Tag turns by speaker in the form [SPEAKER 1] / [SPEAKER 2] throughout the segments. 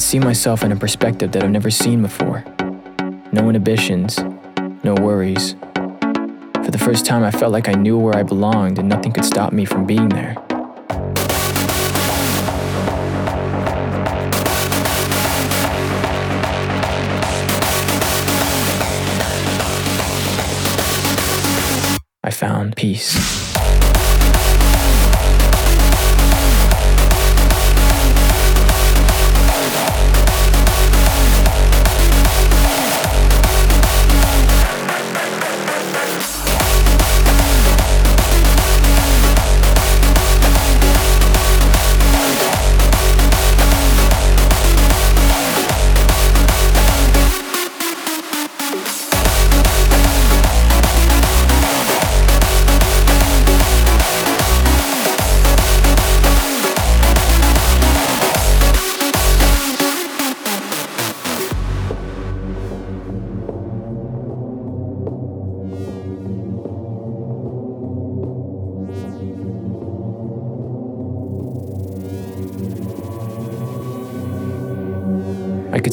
[SPEAKER 1] see myself in a perspective that I've never seen before. No inhibitions, no worries. For the first time, I felt like I knew where I belonged and nothing could stop me from being there. I found peace.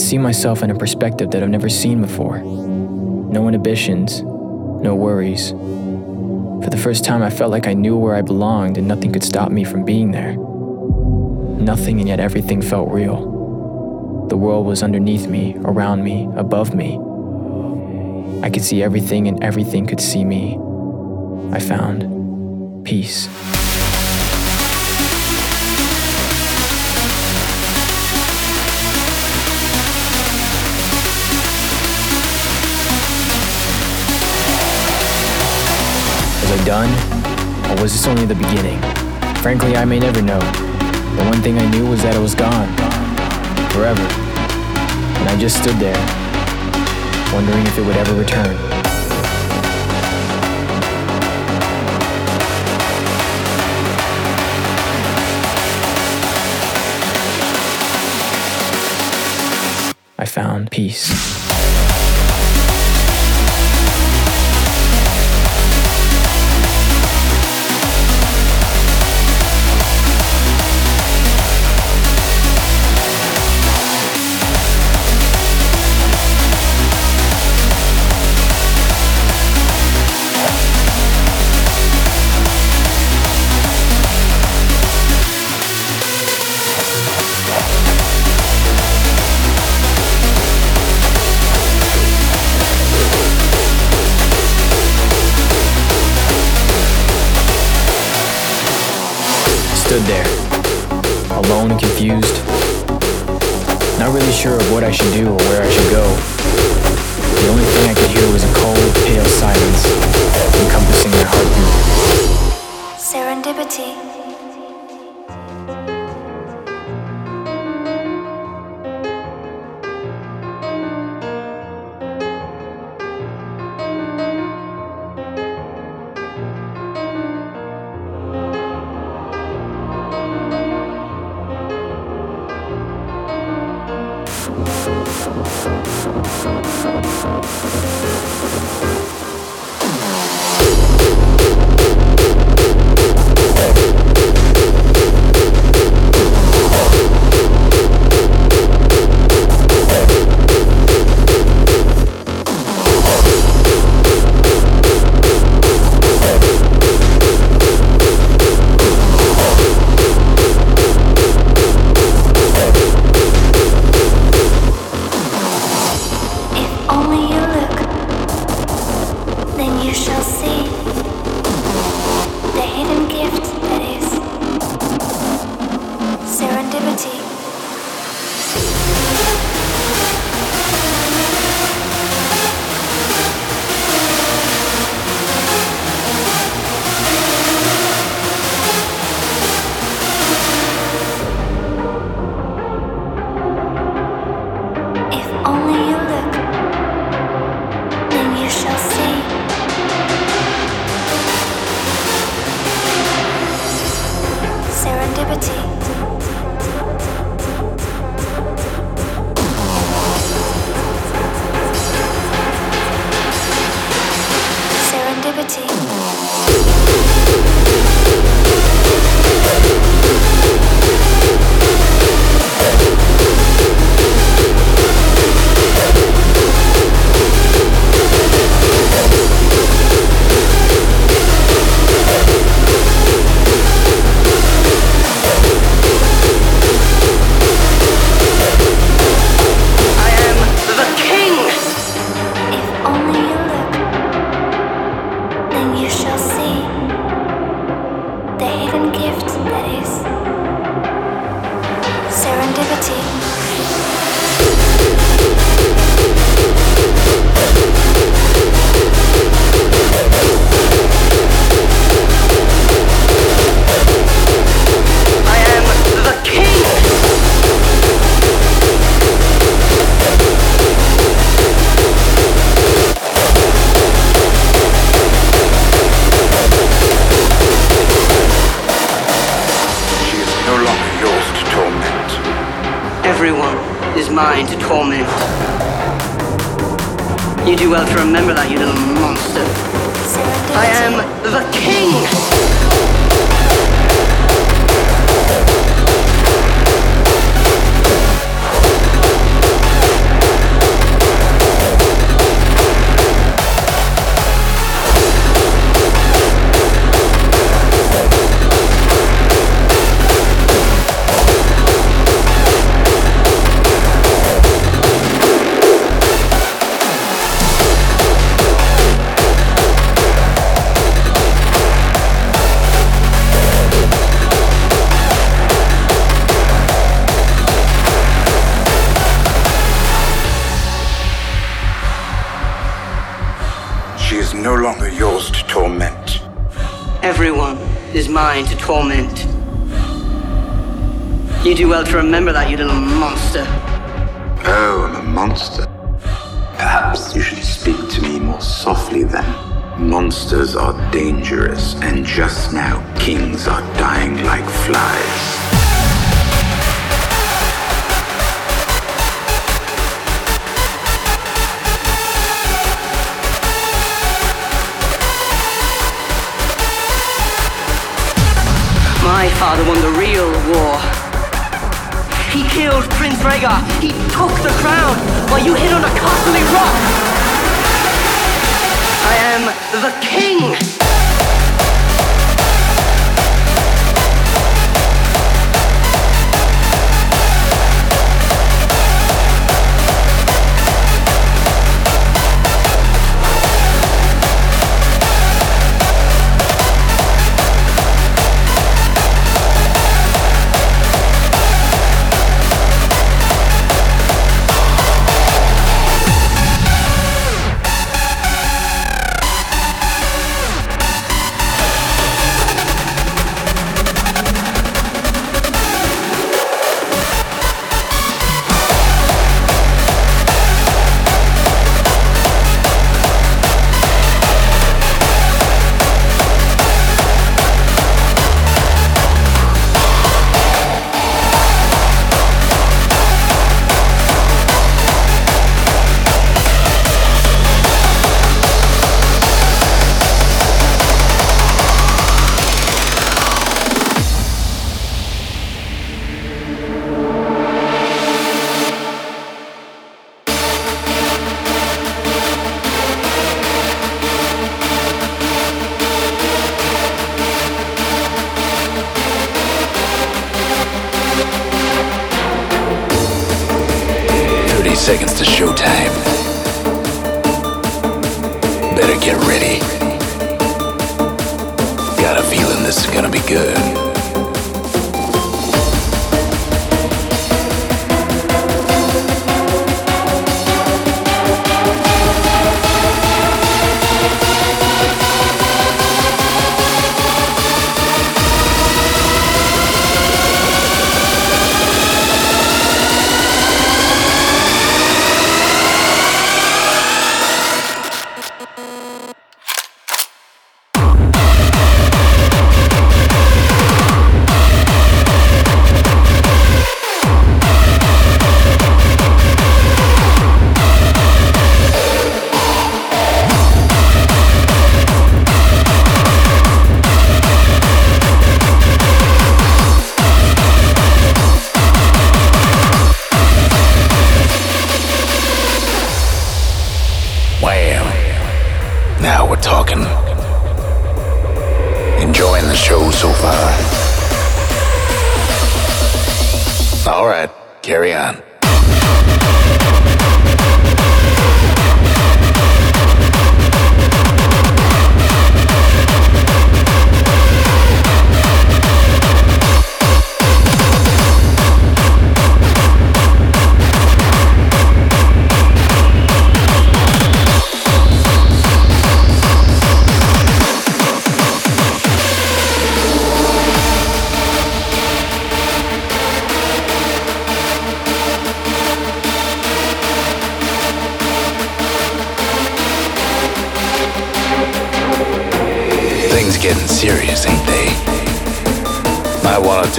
[SPEAKER 1] See myself in a perspective that I've never seen before. No inhibitions, no worries. For the first time, I felt like I knew where I belonged and nothing could stop me from being there. Nothing and yet everything felt real. The world was underneath me, around me, above me. I could see everything and everything could see me. I found peace. Was I done? Or was this only the beginning? Frankly, I may never know. The one thing I knew was that it was gone. Forever. And I just stood there, wondering if it would ever return. I found peace. フフフフフ。
[SPEAKER 2] serendipity. To torment. You do well to remember that, you little monster. I am the king! Torment. You do well to remember that, you little monster.
[SPEAKER 3] Oh, I'm a monster. Perhaps you should speak to me more softly then. Monsters are dangerous, and just now kings are dying like flies.
[SPEAKER 2] Father won the real war. He killed Prince Rhaegar. He took the crown while you hid on a costly rock. I am the king.
[SPEAKER 4] better get ready. Got a feeling this is gonna be good.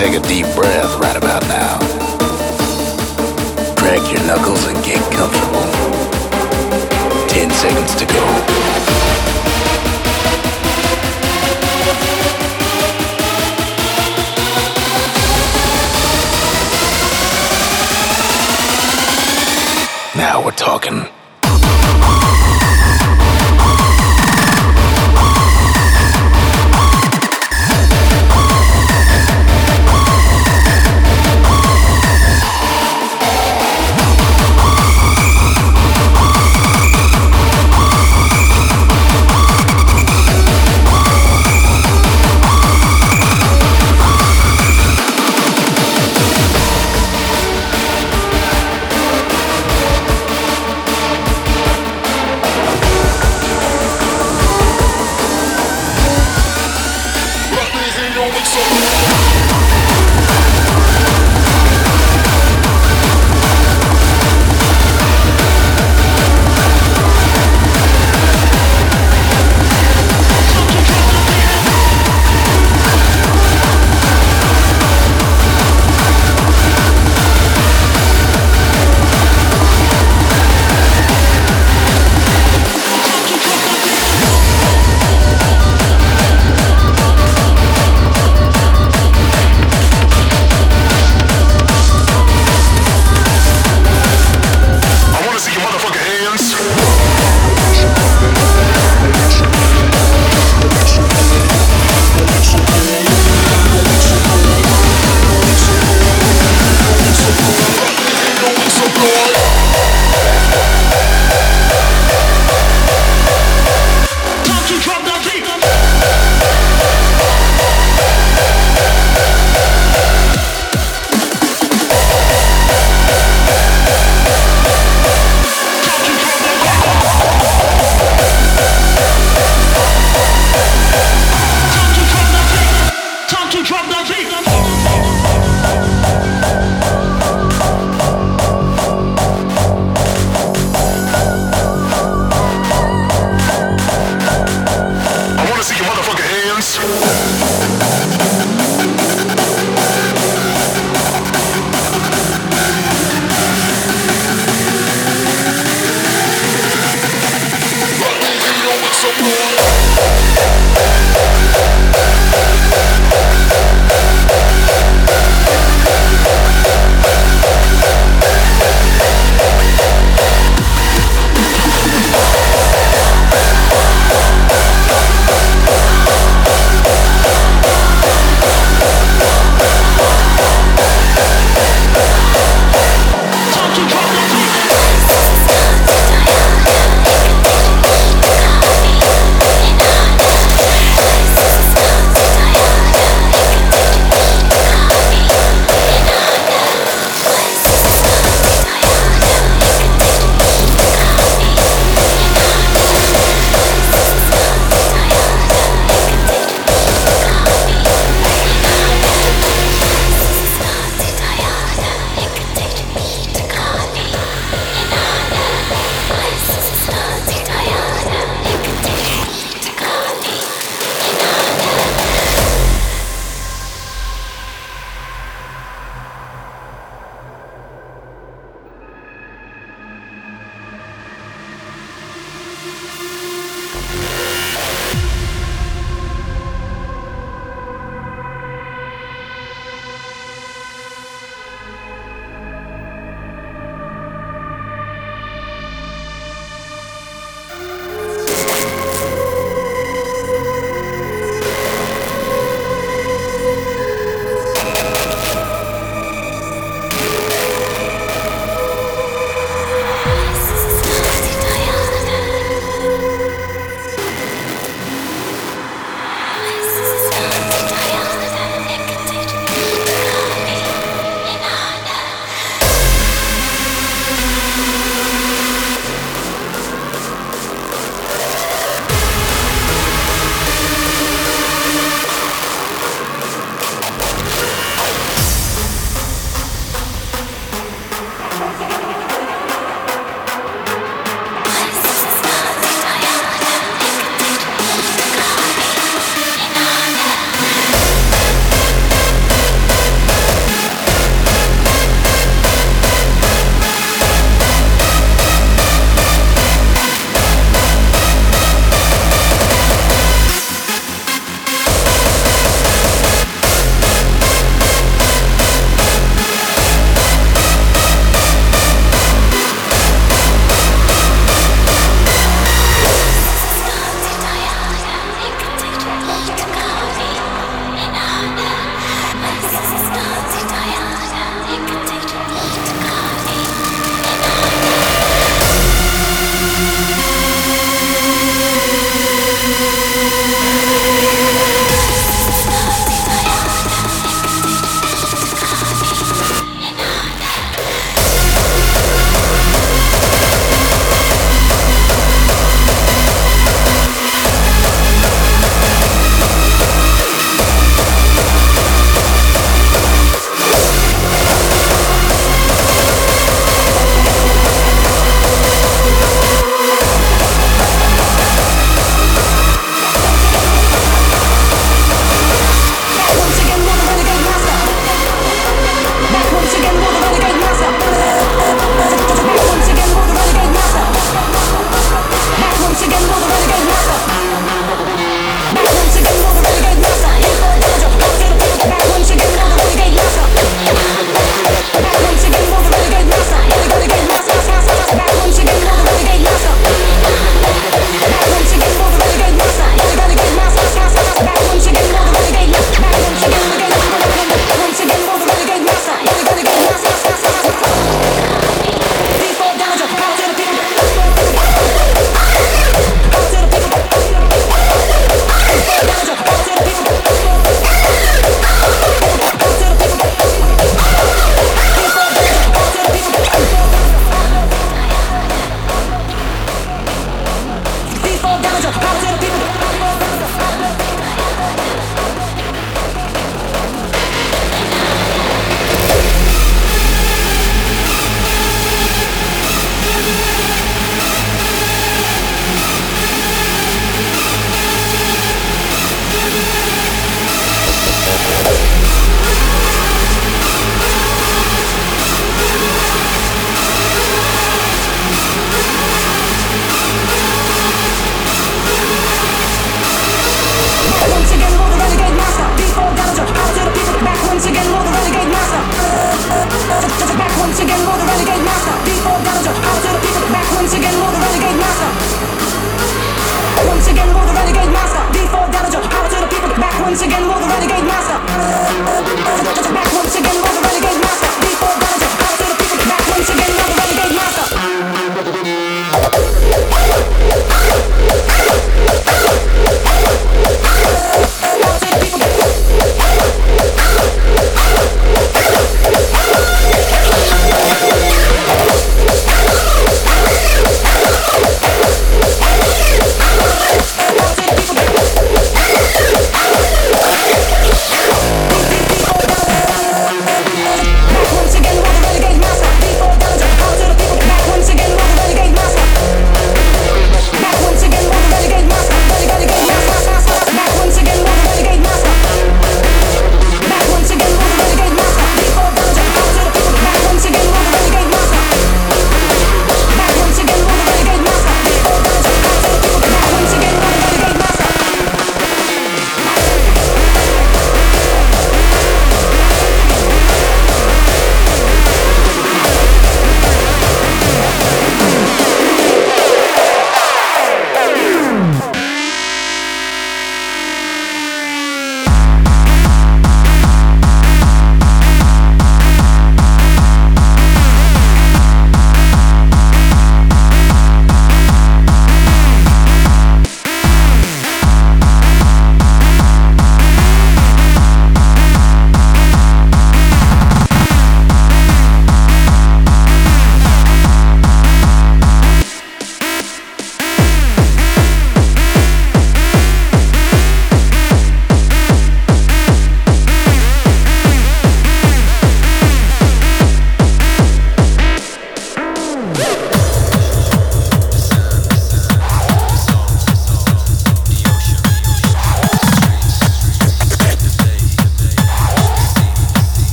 [SPEAKER 3] Take a deep breath right about now.
[SPEAKER 4] Crack your knuckles and get comfortable. Ten seconds to go. Now we're talking.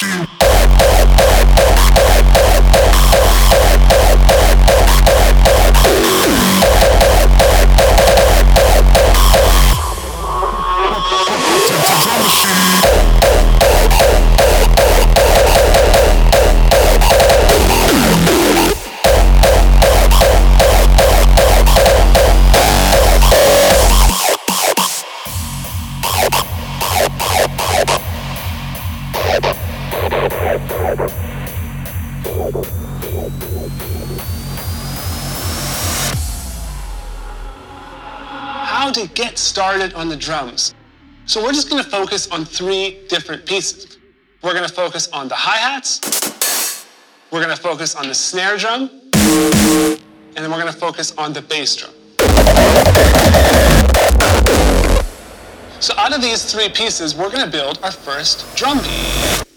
[SPEAKER 5] Drum
[SPEAKER 6] started on the drums. So we're just gonna focus on three different pieces. We're gonna focus on the hi-hats, we're gonna focus on the snare drum, and then we're gonna focus on the bass drum. So out of these three pieces, we're gonna build our first drum beat.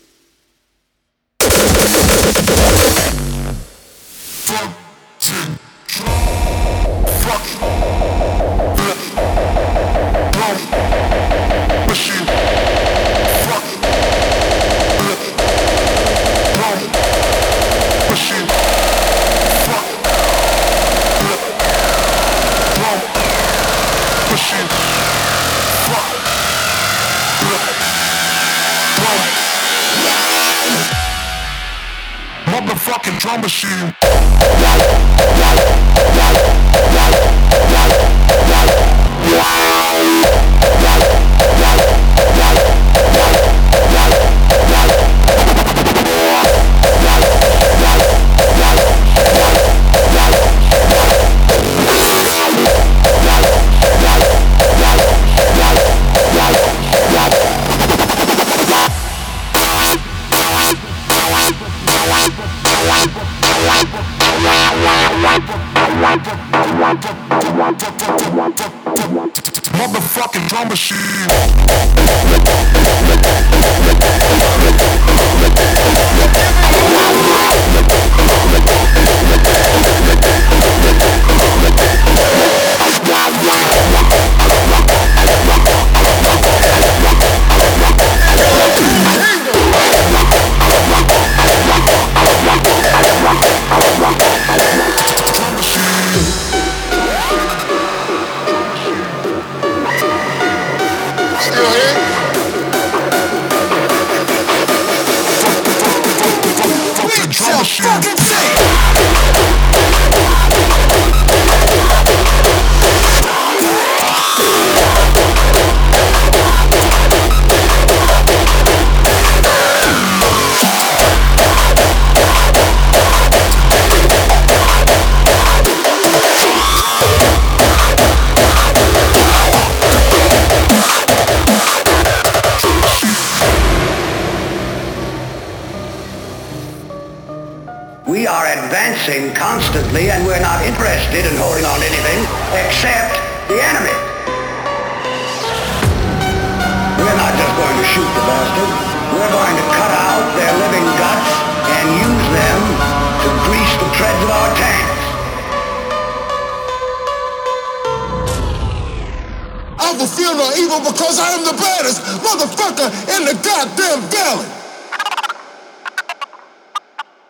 [SPEAKER 5] Will feel no evil because I am the baddest motherfucker in the goddamn valley.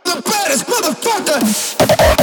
[SPEAKER 5] The baddest
[SPEAKER 7] motherfucker.